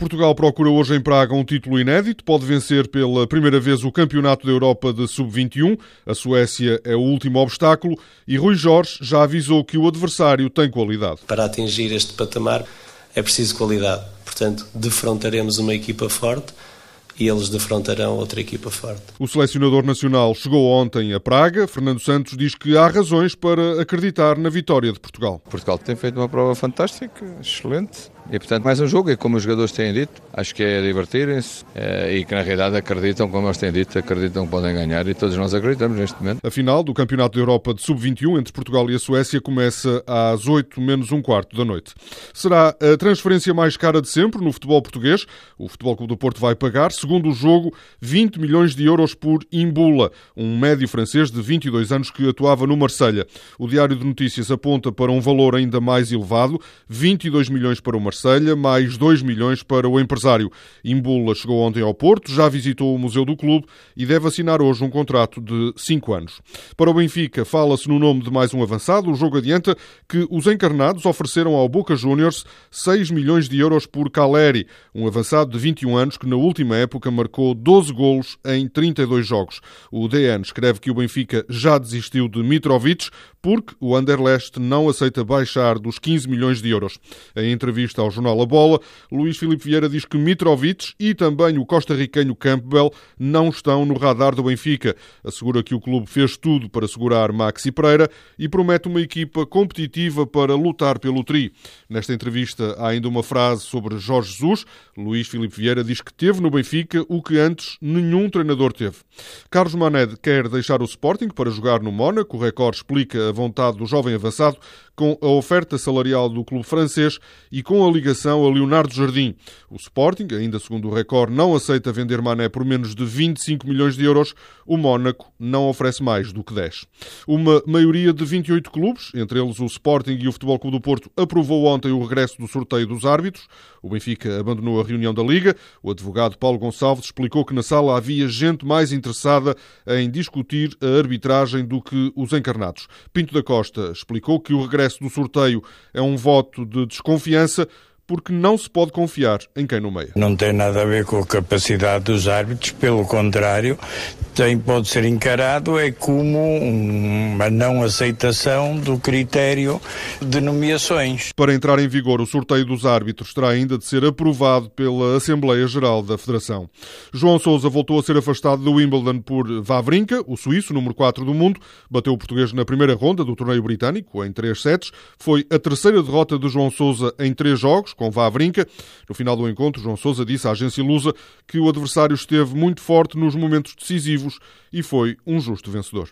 Portugal procura hoje em Praga um título inédito. Pode vencer pela primeira vez o Campeonato da Europa de Sub-21. A Suécia é o último obstáculo e Rui Jorge já avisou que o adversário tem qualidade. Para atingir este patamar é preciso qualidade. Portanto, defrontaremos uma equipa forte e eles defrontarão outra equipa forte. O selecionador nacional chegou ontem a Praga. Fernando Santos diz que há razões para acreditar na vitória de Portugal. Portugal tem feito uma prova fantástica, excelente. E portanto, mais um jogo, e como os jogadores têm dito, acho que é divertirem-se é, e que na realidade acreditam, como eles têm dito, acreditam que podem ganhar e todos nós acreditamos neste momento. A final do Campeonato da Europa de Sub-21 entre Portugal e a Suécia começa às 8 menos um quarto da noite. Será a transferência mais cara de sempre no futebol português. O Futebol Clube do Porto vai pagar, segundo o jogo, 20 milhões de euros por Imbula, um médio francês de 22 anos que atuava no Marselha. O Diário de Notícias aponta para um valor ainda mais elevado, 22 milhões para o Marselha Marselha, mais 2 milhões para o empresário. Imbula chegou ontem ao Porto, já visitou o Museu do Clube e deve assinar hoje um contrato de 5 anos. Para o Benfica, fala-se no nome de mais um avançado. O jogo adianta que os encarnados ofereceram ao Boca Juniors 6 milhões de euros por Caleri, um avançado de 21 anos que na última época marcou 12 golos em 32 jogos. O DN escreve que o Benfica já desistiu de Mitrovic porque o Anderlecht não aceita baixar dos 15 milhões de euros. Em entrevista ao ao jornal A Bola, Luís Filipe Vieira diz que Mitrovic e também o costarriquenho Campbell não estão no radar do Benfica. Assegura que o clube fez tudo para segurar Maxi Pereira e promete uma equipa competitiva para lutar pelo tri. Nesta entrevista há ainda uma frase sobre Jorge Jesus. Luís Filipe Vieira diz que teve no Benfica o que antes nenhum treinador teve. Carlos Mané quer deixar o Sporting para jogar no Mónaco. O Record explica a vontade do jovem avançado com a oferta salarial do clube francês e com a ligação a Leonardo Jardim. O Sporting, ainda segundo o Record, não aceita vender Mané por menos de 25 milhões de euros. O Mónaco não oferece mais do que 10. Uma maioria de 28 clubes, entre eles o Sporting e o Futebol Clube do Porto, aprovou ontem o regresso do sorteio dos árbitros. O Benfica abandonou a reunião da Liga. O advogado Paulo Gonçalves explicou que na sala havia gente mais interessada em discutir a arbitragem do que os encarnados. Pinto da Costa explicou que o regresso do sorteio é um voto de desconfiança porque não se pode confiar em quem nomeia. Não tem nada a ver com a capacidade dos árbitros, pelo contrário, tem, pode ser encarado é como uma não aceitação do critério de nomeações. Para entrar em vigor, o sorteio dos árbitros terá ainda de ser aprovado pela Assembleia Geral da Federação. João Sousa voltou a ser afastado do Wimbledon por Vavrinka, o suíço, número 4 do mundo, bateu o português na primeira ronda do torneio britânico, em 3 sets. Foi a terceira derrota de João Sousa em 3 jogos, com Vavrinca. No final do encontro, João Sousa disse à agência Lusa que o adversário esteve muito forte nos momentos decisivos e foi um justo vencedor.